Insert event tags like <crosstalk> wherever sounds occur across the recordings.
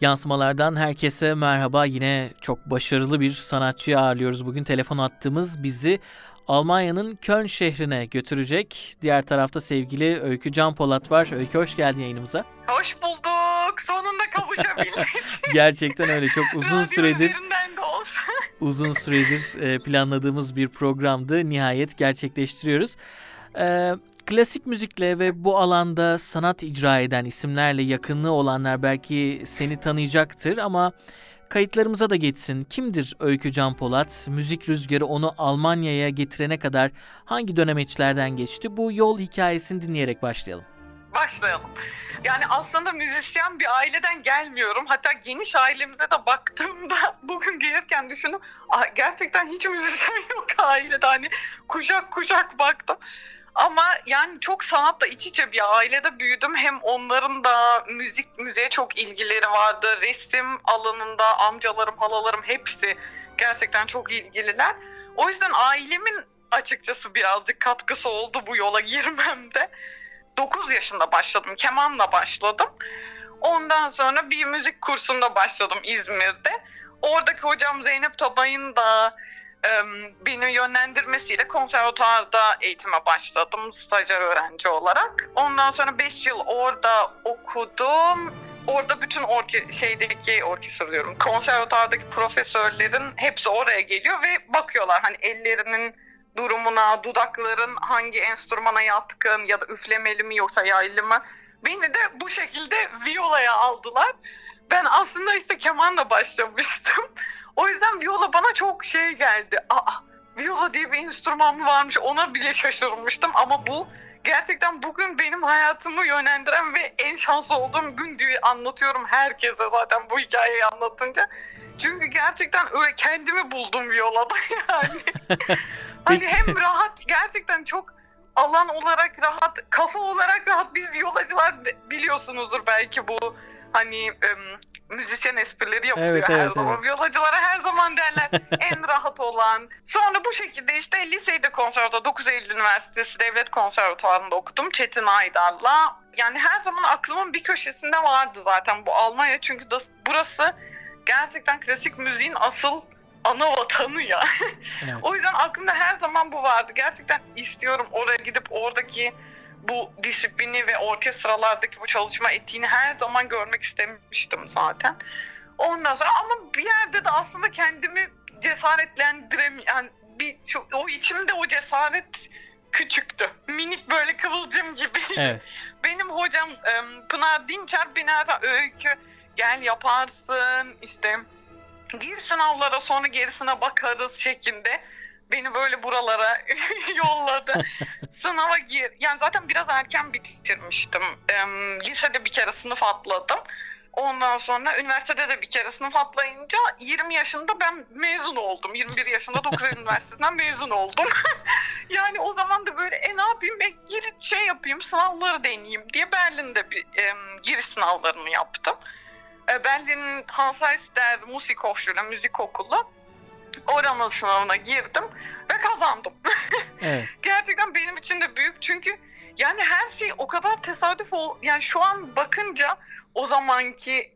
Yansımalardan herkese merhaba. Yine çok başarılı bir sanatçıyı ağırlıyoruz. Bugün telefon attığımız bizi Almanya'nın Köln şehrine götürecek. Diğer tarafta sevgili Öykü Can Polat var. Öykü hoş geldin yayınımıza. Hoş bulduk. Sonunda kavuşabildik. <laughs> Gerçekten öyle çok uzun süredir <laughs> uzun süredir e, planladığımız bir programdı. Nihayet gerçekleştiriyoruz. Ee, klasik müzikle ve bu alanda sanat icra eden isimlerle yakınlığı olanlar belki seni tanıyacaktır ama kayıtlarımıza da geçsin. Kimdir Öykü Can Polat? Müzik rüzgarı onu Almanya'ya getirene kadar hangi dönemeçlerden geçti? Bu yol hikayesini dinleyerek başlayalım. Başlayalım. Yani aslında müzisyen bir aileden gelmiyorum. Hatta geniş ailemize de baktığımda <laughs> bugün gelirken düşündüm. Gerçekten hiç müzisyen yok ailede. Hani kuşak kuşak baktım. Ama yani çok sanatla iç içe bir ailede büyüdüm. Hem onların da müzik müziğe çok ilgileri vardı. Resim alanında amcalarım, halalarım hepsi gerçekten çok ilgililer. O yüzden ailemin açıkçası birazcık katkısı oldu bu yola <laughs> girmemde. 9 yaşında başladım. Kemanla başladım. Ondan sonra bir müzik kursunda başladım İzmir'de. Oradaki hocam Zeynep Tabay'ın da beni yönlendirmesiyle konservatuarda eğitime başladım stajyer öğrenci olarak. Ondan sonra 5 yıl orada okudum. Orada bütün orke şeydeki orkestra diyorum. Konservatuardaki profesörlerin hepsi oraya geliyor ve bakıyorlar hani ellerinin durumuna, dudakların hangi enstrümana yatkın ya da üflemeli mi yoksa yaylı mı. Beni de bu şekilde violaya aldılar. Ben aslında işte kemanla başlamıştım. O yüzden viola bana çok şey geldi. Aa, viola diye bir enstrüman varmış ona bile şaşırmıştım ama bu gerçekten bugün benim hayatımı yönlendiren ve en şanslı olduğum gün diye anlatıyorum herkese zaten bu hikayeyi anlatınca. Çünkü gerçekten öyle kendimi buldum violada <laughs> yani. <laughs> hani hem rahat gerçekten çok alan olarak rahat, kafa olarak rahat. Biz violacılar biliyorsunuzdur belki bu hani müzisyen esprileri yapılıyor evet, her evet, zaman. Evet. Violacılara her zaman derler <laughs> en rahat olan. Sonra bu şekilde işte liseyde konservatuvar 9 Eylül Üniversitesi Devlet Konservatuvarı'nda okudum Çetin Aydar'la. Yani her zaman aklımın bir köşesinde vardı zaten bu Almanya çünkü da, burası gerçekten klasik müziğin asıl ana vatanı ya. <laughs> Evet. o yüzden aklımda her zaman bu vardı. Gerçekten istiyorum oraya gidip oradaki bu disiplini ve orkestralardaki bu çalışma etiğini her zaman görmek istemiştim zaten. Ondan sonra ama bir yerde de aslında kendimi cesaretlendirem yani bir şu, o içimde o cesaret küçüktü. Minik böyle kıvılcım gibi. <laughs> Evet. Benim hocam Pınar Dinçer beni her öykü gel yaparsın işte gir sınavlara sonra gerisine bakarız şeklinde beni böyle buralara <laughs> yolladı. <laughs> Sınava gir. Yani zaten biraz erken bitirmiştim. E, lisede bir kere sınıf atladım. Ondan sonra üniversitede de bir kere sınıf atlayınca 20 yaşında ben mezun oldum. 21 yaşında 9 Eylül Üniversitesi'nden mezun oldum. <laughs> yani o zaman da böyle e ne yapayım e, gir şey yapayım sınavları deneyeyim diye Berlin'de bir e, giriş sınavlarını yaptım. E, Berlin'in Hans Eister Musikhochschule müzik okulu oranın sınavına girdim ve kazandım. <laughs> Evet. Gerçekten benim için de büyük çünkü yani her şey o kadar tesadüf ol yani şu an bakınca o zamanki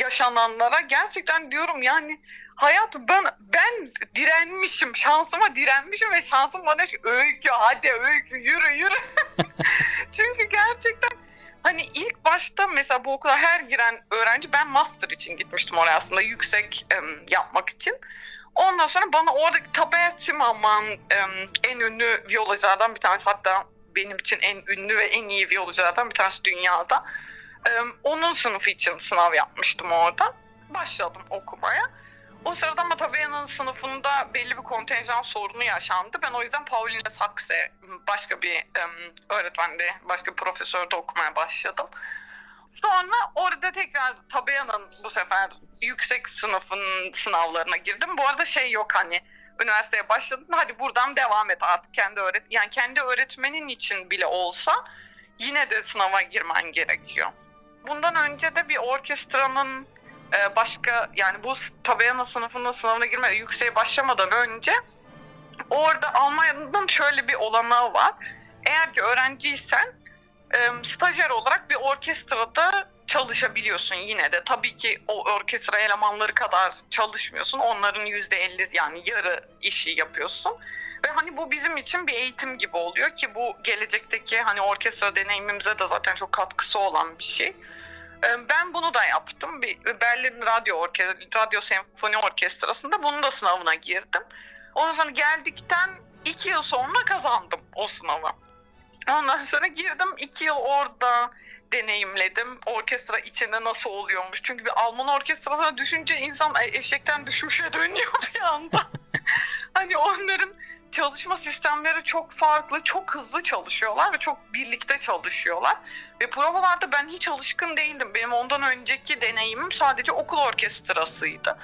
yaşananlara gerçekten diyorum yani hayat ben ben direnmişim şansıma direnmişim ve şansım bana öykü hadi öykü yürü yürü <laughs> <laughs> çünkü gerçekten hani ilk başta mesela bu okula her giren öğrenci ben master için gitmiştim oraya aslında yüksek um, yapmak için Ondan sonra bana oradaki Tabea Zimmerman en ünlü viyolacılardan bir tanesi hatta benim için en ünlü ve en iyi viyolacılardan bir tanesi dünyada. Onun sınıfı için sınav yapmıştım orada. Başladım okumaya. O sırada ama Tabea'nın sınıfında belli bir kontenjan sorunu yaşandı. Ben o yüzden Pauline Saxe başka bir um, öğretmende, başka bir profesörde okumaya başladım. Sonra orada tekrar Tabea'nın bu sefer yüksek sınıfın sınavlarına girdim. Bu arada şey yok hani üniversiteye başladım hadi buradan devam et artık kendi öğret yani kendi öğretmenin için bile olsa yine de sınava girmen gerekiyor. Bundan önce de bir orkestranın e, başka yani bu Tabea'nın sınıfının sınavına girme yükseğe başlamadan önce orada Almanya'nın şöyle bir olanağı var. Eğer ki öğrenciysen stajyer olarak bir orkestrada çalışabiliyorsun yine de. Tabii ki o orkestra elemanları kadar çalışmıyorsun. Onların yüzde elli yani yarı işi yapıyorsun. Ve hani bu bizim için bir eğitim gibi oluyor ki bu gelecekteki hani orkestra deneyimimize de zaten çok katkısı olan bir şey. Ee, ben bunu da yaptım. Bir Berlin Radyo Orkestra, Radyo Senfoni Orkestrası'nda bunun da sınavına girdim. Ondan sonra geldikten iki yıl sonra kazandım o sınavı. Ondan sonra girdim iki yıl orada deneyimledim. Orkestra içinde nasıl oluyormuş. Çünkü bir Alman orkestrasına düşünce insan eşekten düşmüşe dönüyor bir anda. <laughs> hani onların çalışma sistemleri çok farklı, çok hızlı çalışıyorlar ve çok birlikte çalışıyorlar. Ve provalarda ben hiç alışkın değildim. Benim ondan önceki deneyimim sadece okul orkestrasıydı.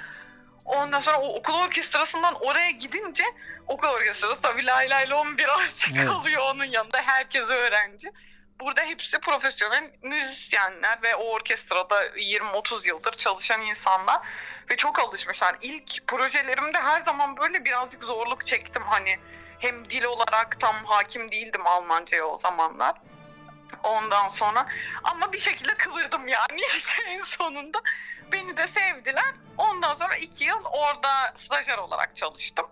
Ondan sonra o okul orkestrasından oraya gidince okul orkestrası tabii lay lay lom birazcık evet. <laughs> kalıyor onun yanında. Herkes öğrenci. Burada hepsi profesyonel müzisyenler ve o orkestrada 20-30 yıldır çalışan insanlar ve çok alışmışlar. İlk projelerimde her zaman böyle birazcık zorluk çektim hani hem dil olarak tam hakim değildim Almanca'ya o zamanlar. Ondan sonra ama bir şekilde kıvırdım yani <laughs> en sonunda. Beni de sevdiler. Ondan sonra iki yıl orada stajyer olarak çalıştım.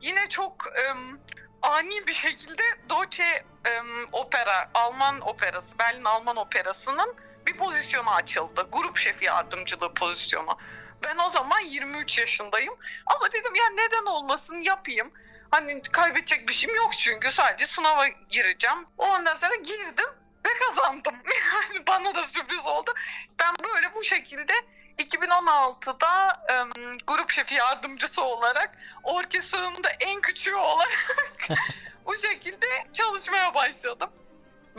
Yine çok ım, ani bir şekilde Deutsche ım, Opera, Alman operası, Berlin Alman operasının bir pozisyonu açıldı. Grup şefi yardımcılığı pozisyonu. Ben o zaman 23 yaşındayım. Ama dedim ya neden olmasın yapayım. Hani kaybedecek bir şeyim yok çünkü sadece sınava gireceğim. Ondan sonra girdim ve kazandım. <laughs> Yani bana da sürpriz oldu. Ben böyle bu şekilde 2016'da um, grup şefi yardımcısı olarak orkestranın da en küçüğü olarak <laughs> bu şekilde çalışmaya başladım.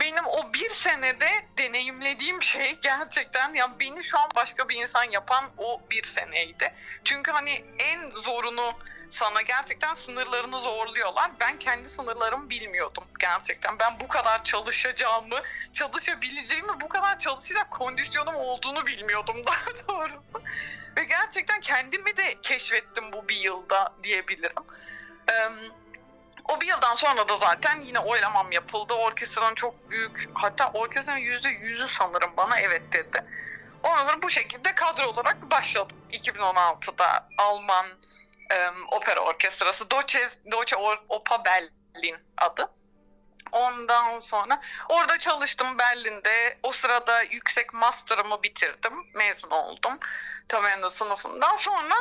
Benim o bir senede deneyimlediğim şey gerçekten yani beni şu an başka bir insan yapan o bir seneydi. Çünkü hani en zorunu sana gerçekten sınırlarını zorluyorlar. Ben kendi sınırlarımı bilmiyordum gerçekten. Ben bu kadar çalışacağımı, çalışabileceğimi, bu kadar çalışacak kondisyonum olduğunu bilmiyordum <laughs> daha doğrusu. Ve gerçekten kendimi de keşfettim bu bir yılda diyebilirim. Ee, o bir yıldan sonra da zaten yine oylamam yapıldı. Orkestranın çok büyük, hatta orkestranın yüzde yüzü sanırım bana evet dedi. Ondan sonra bu şekilde kadro olarak başladım. 2016'da Alman um, opera orkestrası. Deutsche, Deutsche Oper Berlin adı. Ondan sonra orada çalıştım Berlin'de. O sırada yüksek master'ımı bitirdim. Mezun oldum. Tamamında sınıfından. Sonra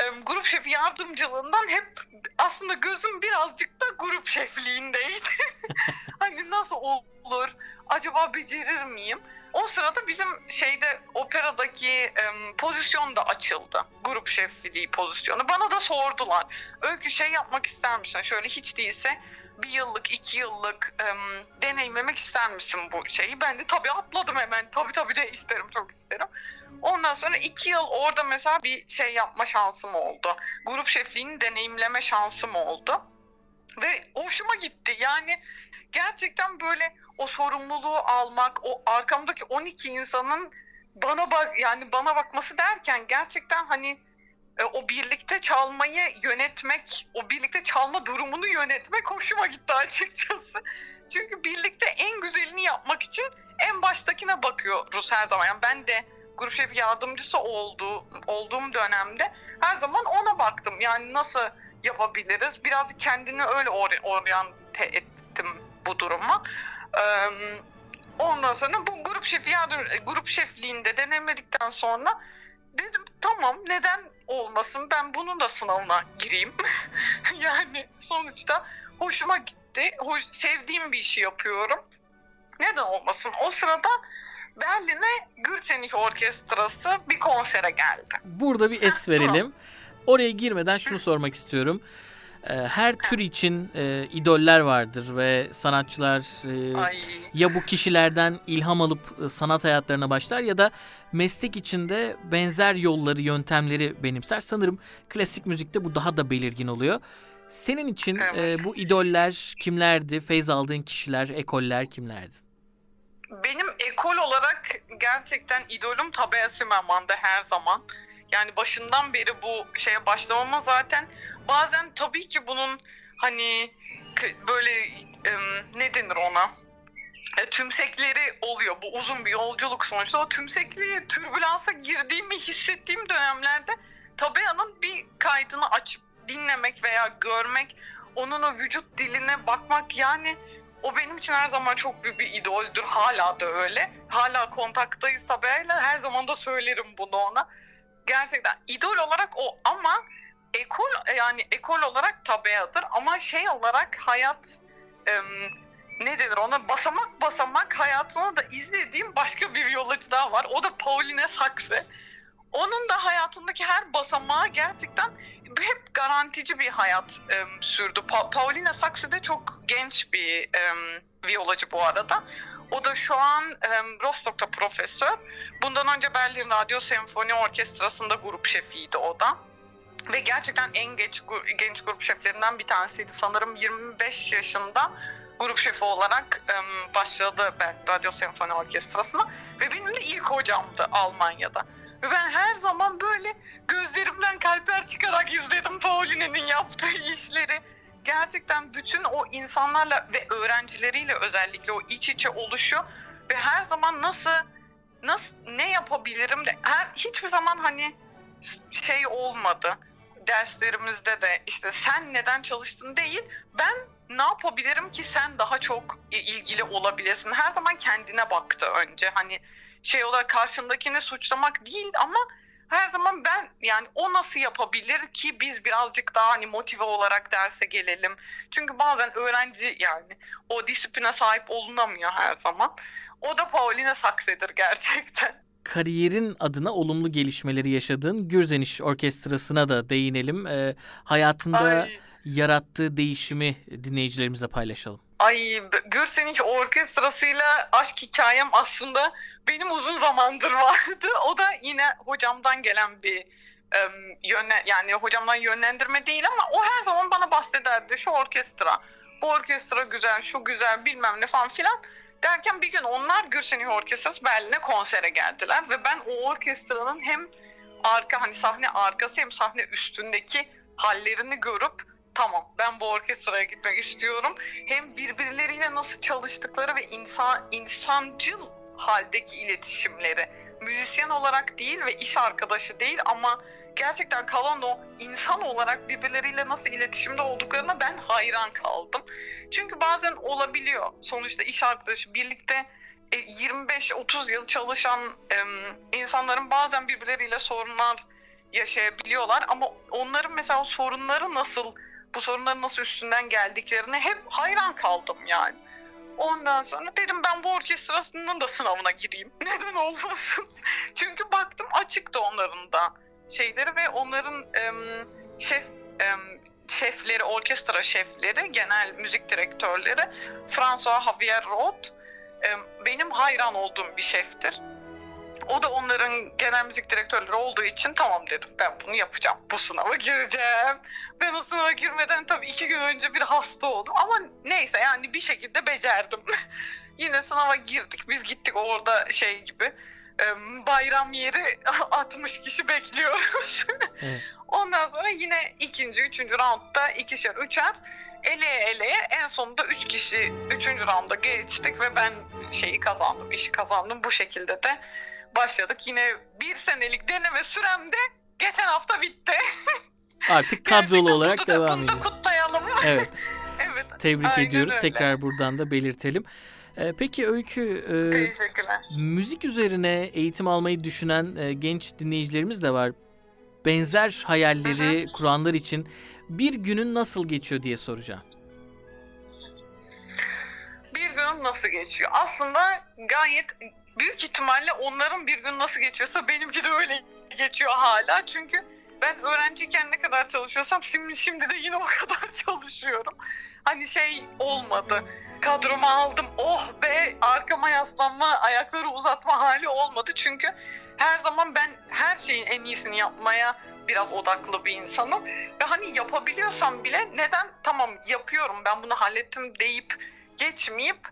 e, grup şefi yardımcılığından hep aslında gözüm birazcık da grup şefliğindeydi. <laughs> hani nasıl olur? Acaba becerir miyim? O sırada bizim şeyde operadaki e, pozisyon da açıldı. Grup şefliği pozisyonu. Bana da sordular. Öykü şey yapmak ister misin? Şöyle hiç değilse bir yıllık, iki yıllık e, deneyimlemek ister misin bu şeyi? Ben de tabii atladım hemen. Tabii tabii de isterim, çok isterim. Ondan sonra iki yıl orada mesela bir şey yapma şansım oldu. Grup şefliğini deneyimleme şansım oldu. Ve hoşuma gitti. Yani gerçekten böyle o sorumluluğu almak, o arkamdaki 12 insanın bana bak yani bana bakması derken gerçekten hani e, o birlikte çalmayı yönetmek, o birlikte çalma durumunu yönetmek hoşuma gitti açıkçası. <laughs> Çünkü birlikte en güzelini yapmak için en baştakine bakıyoruz her zaman. Yani ben de grup şefi yardımcısı oldu, olduğum dönemde her zaman ona baktım. Yani nasıl yapabiliriz? Biraz kendini öyle or- oryante ettim bu duruma. Ee, ondan sonra bu grup şefi yardım, grup şefliğinde denemedikten sonra dedim tamam neden olmasın ben bunun da sınavına gireyim. <laughs> yani sonuçta hoşuma gitti. Hoş, sevdiğim bir işi yapıyorum. Neden olmasın? O sırada Berlin'e Gürzenich Orkestrası bir konsere geldi. Burada bir es verelim. Oraya girmeden şunu sormak istiyorum. Ee, her tür için e, idoller vardır ve sanatçılar e, ya bu kişilerden ilham alıp e, sanat hayatlarına başlar ya da meslek içinde benzer yolları, yöntemleri benimser. Sanırım klasik müzikte bu daha da belirgin oluyor. Senin için evet. e, bu idoller kimlerdi? Feyz aldığın kişiler, ekoller kimlerdi? Benim ekol olarak gerçekten idolüm Tabea Simerman'da her zaman. Yani başından beri bu şeye başlamama zaten bazen tabii ki bunun hani böyle ne denir ona e, tümsekleri oluyor. Bu uzun bir yolculuk sonuçta. O tümsekli türbülansa girdiğimi hissettiğim dönemlerde Tabea'nın bir kaydını açıp dinlemek veya görmek, onun o vücut diline bakmak yani o benim için her zaman çok büyük bir idoldür. Hala da öyle. Hala kontaktayız Tabea'yla. Her zaman da söylerim bunu ona. Gerçekten idol olarak o ama ekol yani ekol olarak Tabea'dır ama şey olarak hayat ım, ne denir ona basamak basamak hayatını da izlediğim başka bir viyolacı daha var. O da Pauline Sakse. Onun da hayatındaki her basamağı gerçekten hep garantici bir hayat e, sürdü. Pa- Pauline Sakse de çok genç bir e, viyolacı bu arada. O da şu an e, Rostock'ta profesör. Bundan önce Berlin Radyo Senfoni Orkestrası'nda grup şefiydi o da. Ve gerçekten en genç, genç grup şeflerinden bir tanesiydi. Sanırım 25 yaşında grup şefi olarak başladı ben Radyo Senfoni Orkestrası'na ve benim de ilk hocamdı Almanya'da. Ve ben her zaman böyle gözlerimden kalpler çıkarak izledim Pauline'nin yaptığı <laughs> işleri. Gerçekten bütün o insanlarla ve öğrencileriyle özellikle o iç içe oluşu ve her zaman nasıl nasıl ne yapabilirim de her hiçbir zaman hani şey olmadı derslerimizde de işte sen neden çalıştın değil ben ne yapabilirim ki sen daha çok ilgili olabilirsin. Her zaman kendine baktı önce. Hani şey olarak karşındakini suçlamak değil ama her zaman ben yani o nasıl yapabilir ki biz birazcık daha hani motive olarak derse gelelim. Çünkü bazen öğrenci yani o disipline sahip olunamıyor her zaman. O da Pauline Sakse'dir gerçekten kariyerin adına olumlu gelişmeleri yaşadığın Gürzeniş Orkestrası'na da değinelim. E, hayatında Ay. yarattığı değişimi dinleyicilerimizle paylaşalım. Ay Gürseniş Orkestrası'yla aşk hikayem aslında benim uzun zamandır <laughs> vardı. O da yine hocamdan gelen bir um, yönle, yani hocamdan yönlendirme değil ama o her zaman bana bahsederdi şu orkestra. Bu orkestra güzel, şu güzel bilmem ne falan filan. Derken bir gün onlar Gülşen'i Orkestrası Berlin'e konsere geldiler ve ben o orkestranın hem arka hani sahne arkası hem sahne üstündeki hallerini görüp tamam ben bu orkestraya gitmek istiyorum. Hem birbirleriyle nasıl çalıştıkları ve insan insancıl haldeki iletişimleri müzisyen olarak değil ve iş arkadaşı değil ama gerçekten kalan o insan olarak birbirleriyle nasıl iletişimde olduklarına ben hayran kaldım. Çünkü bazen olabiliyor. Sonuçta iş arkadaşı birlikte 25-30 e, yıl çalışan insanların bazen birbirleriyle sorunlar yaşayabiliyorlar ama onların mesela sorunları nasıl bu sorunların nasıl üstünden geldiklerine hep hayran kaldım yani. Ondan sonra dedim ben bu orkestrasının da sınavına gireyim. <laughs> Neden olmasın? Çünkü baktım açıktı onların da şeyleri ve onların şef şefleri, orkestra şefleri, genel müzik direktörleri François Javier Roth benim hayran olduğum bir şeftir. O da onların genel müzik direktörleri olduğu için tamam dedim ben bunu yapacağım. Bu sınava gireceğim. Ben o sınava girmeden tabii iki gün önce bir hasta oldum. Ama neyse yani bir şekilde becerdim. <laughs> Yine sınava girdik. Biz gittik orada şey gibi bayram yeri <laughs> 60 kişi bekliyoruz. <laughs> Evet. Ondan sonra yine ikinci, üçüncü roundda ikişer, üçer eleye eleye en sonunda üç kişi üçüncü rounda geçtik ve ben şeyi kazandım, işi kazandım. Bu şekilde de başladık. Yine bir senelik deneme süremde geçen hafta bitti. <laughs> Artık kadrolu olarak bunu devam ediyor. Bunu da kutlayalım. <laughs> Evet. evet. Tebrik Aynen ediyoruz. Öyle. Tekrar buradan da belirtelim. Ee, peki Öykü, e, müzik üzerine eğitim almayı düşünen e, genç dinleyicilerimiz de var. Benzer hayalleri Hı-hı. kuranlar için bir günün nasıl geçiyor diye soracağım. Bir gün nasıl geçiyor? Aslında gayet büyük ihtimalle onların bir gün nasıl geçiyorsa benimki de öyle geçiyor hala. Çünkü ben öğrenciyken ne kadar çalışıyorsam şimdi, şimdi de yine o <laughs> kadar çalışıyorum. Hani şey olmadı. Kadromu aldım. Oh be arkama yaslanma, ayakları uzatma hali olmadı. Çünkü her zaman ben her şeyin en iyisini yapmaya biraz odaklı bir insanım. Ve hani yapabiliyorsam bile neden tamam yapıyorum ben bunu hallettim deyip geçmeyip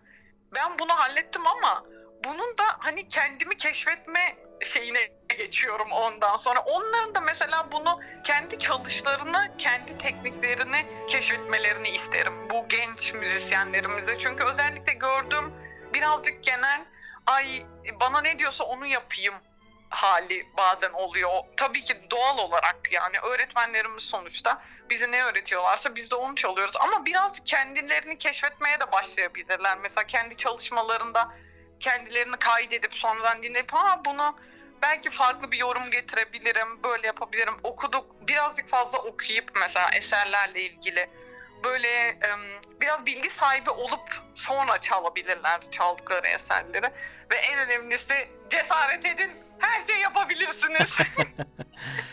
ben bunu hallettim ama bunun da hani kendimi keşfetme şeyine geçiyorum ondan sonra. Onların da mesela bunu kendi çalışlarını, kendi tekniklerini keşfetmelerini isterim. Bu genç müzisyenlerimizde. Çünkü özellikle gördüğüm birazcık genel ay bana ne diyorsa onu yapayım hali bazen oluyor. Tabii ki doğal olarak yani öğretmenlerimiz sonuçta bize ne öğretiyorlarsa biz de onu çalıyoruz. Ama biraz kendilerini keşfetmeye de başlayabilirler. Mesela kendi çalışmalarında kendilerini kaydedip sonradan dinleyip ha bunu belki farklı bir yorum getirebilirim, böyle yapabilirim. Okuduk, birazcık fazla okuyup mesela eserlerle ilgili böyle biraz bilgi sahibi olup sonra çalabilirler çaldıkları eserleri. Ve en önemlisi cesaret edin, her şey yapabilirsiniz. <laughs>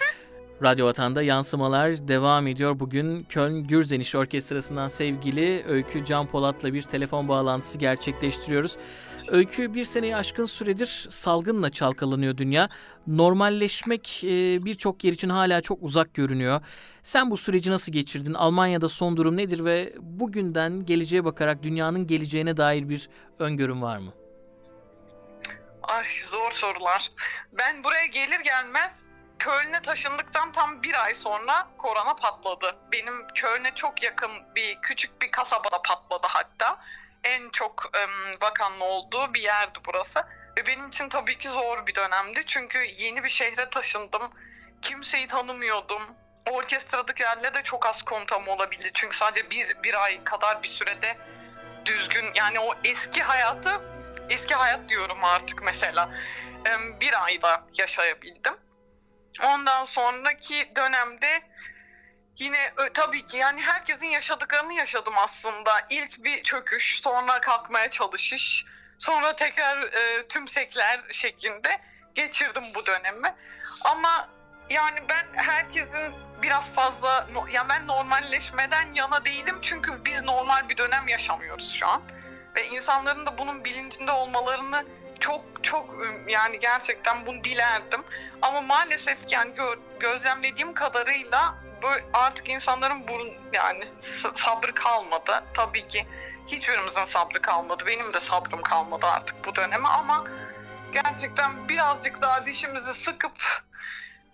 <laughs> Radyo Vatan'da yansımalar devam ediyor. Bugün Köln Gürzeniş Orkestrası'ndan sevgili Öykü Can Polat'la bir telefon bağlantısı gerçekleştiriyoruz. Öykü bir seneyi aşkın süredir salgınla çalkalanıyor dünya. Normalleşmek e, birçok yer için hala çok uzak görünüyor. Sen bu süreci nasıl geçirdin? Almanya'da son durum nedir ve bugünden geleceğe bakarak dünyanın geleceğine dair bir öngörüm var mı? Ay zor sorular. Ben buraya gelir gelmez Köln'e taşındıktan tam bir ay sonra korona patladı. Benim Köln'e çok yakın bir küçük bir kasabada patladı hatta en çok vakanlı olduğu bir yerdi burası. Ve benim için tabii ki zor bir dönemdi. Çünkü yeni bir şehre taşındım. Kimseyi tanımıyordum. Orkestradakilerle de çok az kontam olabildi. Çünkü sadece bir, bir ay kadar bir sürede düzgün yani o eski hayatı eski hayat diyorum artık mesela bir ayda yaşayabildim. Ondan sonraki dönemde Yine tabii ki yani herkesin yaşadıklarını yaşadım aslında. İlk bir çöküş, sonra kalkmaya çalışış, sonra tekrar e, tümsekler şeklinde geçirdim bu dönemi. Ama yani ben herkesin biraz fazla ya ben normalleşmeden yana değilim çünkü biz normal bir dönem yaşamıyoruz şu an ve insanların da bunun bilincinde olmalarını çok çok yani gerçekten bunu dilerdim ama maalesef yani gö- gözlemlediğim kadarıyla bu artık insanların burun yani sabrı kalmadı. Tabii ki hiçbirimizin sabrı kalmadı. Benim de sabrım kalmadı artık bu döneme ama gerçekten birazcık daha dişimizi sıkıp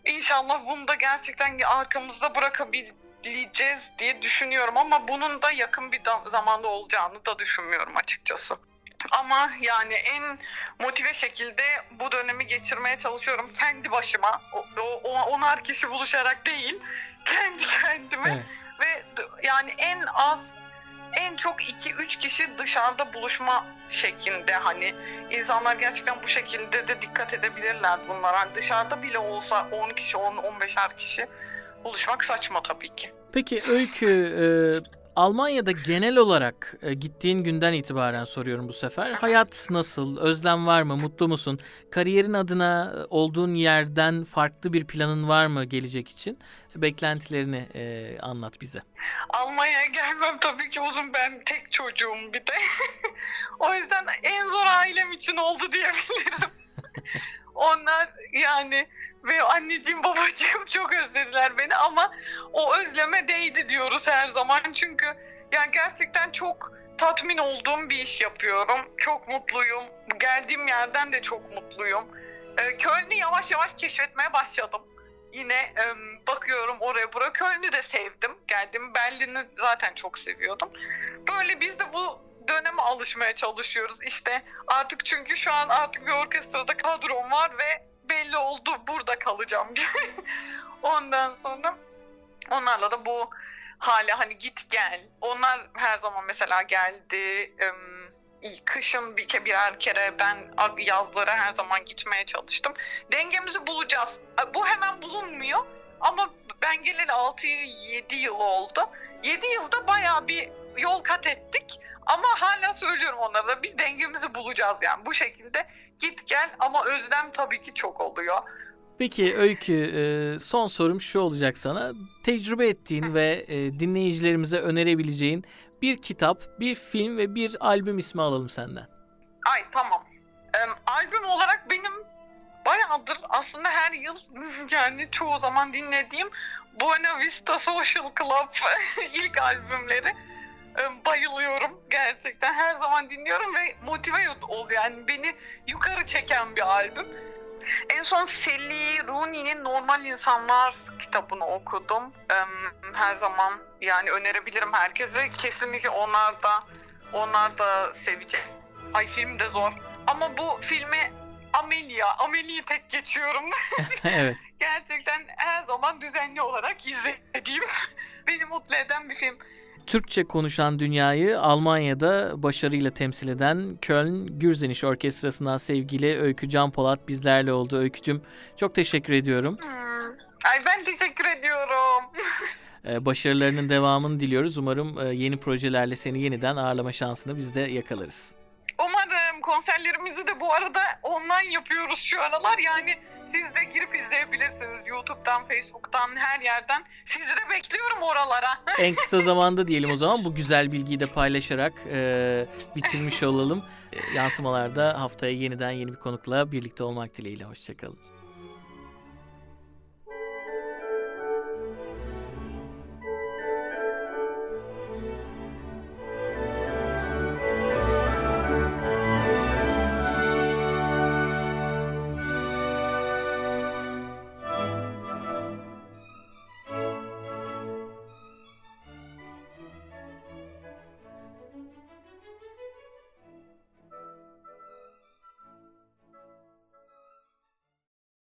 inşallah bunu da gerçekten arkamızda bırakabileceğiz diye düşünüyorum ama bunun da yakın bir zamanda olacağını da düşünmüyorum açıkçası. Ama yani en motive şekilde bu dönemi geçirmeye çalışıyorum kendi başıma. O, o, onar kişi buluşarak değil, kendi kendime. Evet. Ve yani en az en çok 2-3 kişi dışarıda buluşma şeklinde hani insanlar gerçekten bu şekilde de dikkat edebilirler bunlara. Hani dışarıda bile olsa 10 kişi, 10-15'er kişi buluşmak saçma tabii ki. Peki Öykü, e, Almanya'da genel olarak e, gittiğin günden itibaren soruyorum bu sefer. Hayat nasıl? Özlem var mı? Mutlu musun? Kariyerin adına e, olduğun yerden farklı bir planın var mı gelecek için? Beklentilerini e, anlat bize. Almanya'ya gelmem tabii ki uzun. Ben tek çocuğum bir de. <laughs> o yüzden en zor ailem için oldu diyebilirim. Onlar yani ve anneciğim babacığım <laughs> çok özlediler beni ama o özleme değdi diyoruz her zaman. Çünkü yani gerçekten çok tatmin olduğum bir iş yapıyorum. Çok mutluyum. Geldiğim yerden de çok mutluyum. Ee, Köln'ü yavaş yavaş keşfetmeye başladım. Yine e, bakıyorum oraya buraya. Köln'ü de sevdim. Geldim. Berlin'i zaten çok seviyordum. Böyle biz de bu döneme alışmaya çalışıyoruz işte. Artık çünkü şu an artık bir orkestrada kadrom var ve belli oldu burada kalacağım <laughs> Ondan sonra onlarla da bu hale hani git gel. Onlar her zaman mesela geldi. Kışın bir birer kere ben yazlara her zaman gitmeye çalıştım. Dengemizi bulacağız. Bu hemen bulunmuyor ama ben geleli 6-7 yıl oldu. 7 yılda bayağı bir yol kat ettik. Ama hala söylüyorum onlara da biz dengemizi bulacağız yani bu şekilde git gel ama özlem tabii ki çok oluyor. Peki Öykü e, son sorum şu olacak sana. Tecrübe ettiğin ve e, dinleyicilerimize önerebileceğin bir kitap, bir film ve bir albüm ismi alalım senden. Ay tamam. albüm olarak benim bayağıdır aslında her yıl <laughs> yani çoğu zaman dinlediğim Buena Vista Social Club <laughs> ilk albümleri bayılıyorum gerçekten. Her zaman dinliyorum ve motive oluyor. Yani beni yukarı çeken bir albüm. En son Sally Rooney'nin Normal İnsanlar kitabını okudum. Her zaman yani önerebilirim herkese. Kesinlikle onlar da onlar da sevecek Ay film de zor. Ama bu filme Amelia, Amelia'yı tek geçiyorum. <laughs> evet. Gerçekten her zaman düzenli olarak izlediğim, <laughs> beni mutlu eden bir film. Türkçe konuşan dünyayı Almanya'da başarıyla temsil eden Köln Gürzeniş Orkestrası'ndan sevgili Öykü Can Polat bizlerle oldu. Öykücüm çok teşekkür ediyorum. Hmm. Ay ben teşekkür ediyorum. <laughs> Ee, başarılarının devamını diliyoruz. Umarım e, yeni projelerle seni yeniden ağırlama şansını biz de yakalarız. Konserlerimizi de bu arada online yapıyoruz şu aralar. Yani siz de girip izleyebilirsiniz. YouTube'dan, Facebook'tan, her yerden. Sizi de bekliyorum oralara. <laughs> en kısa zamanda diyelim o zaman bu güzel bilgiyi de paylaşarak e, bitirmiş olalım. E, yansımalarda haftaya yeniden yeni bir konukla birlikte olmak dileğiyle. Hoşçakalın.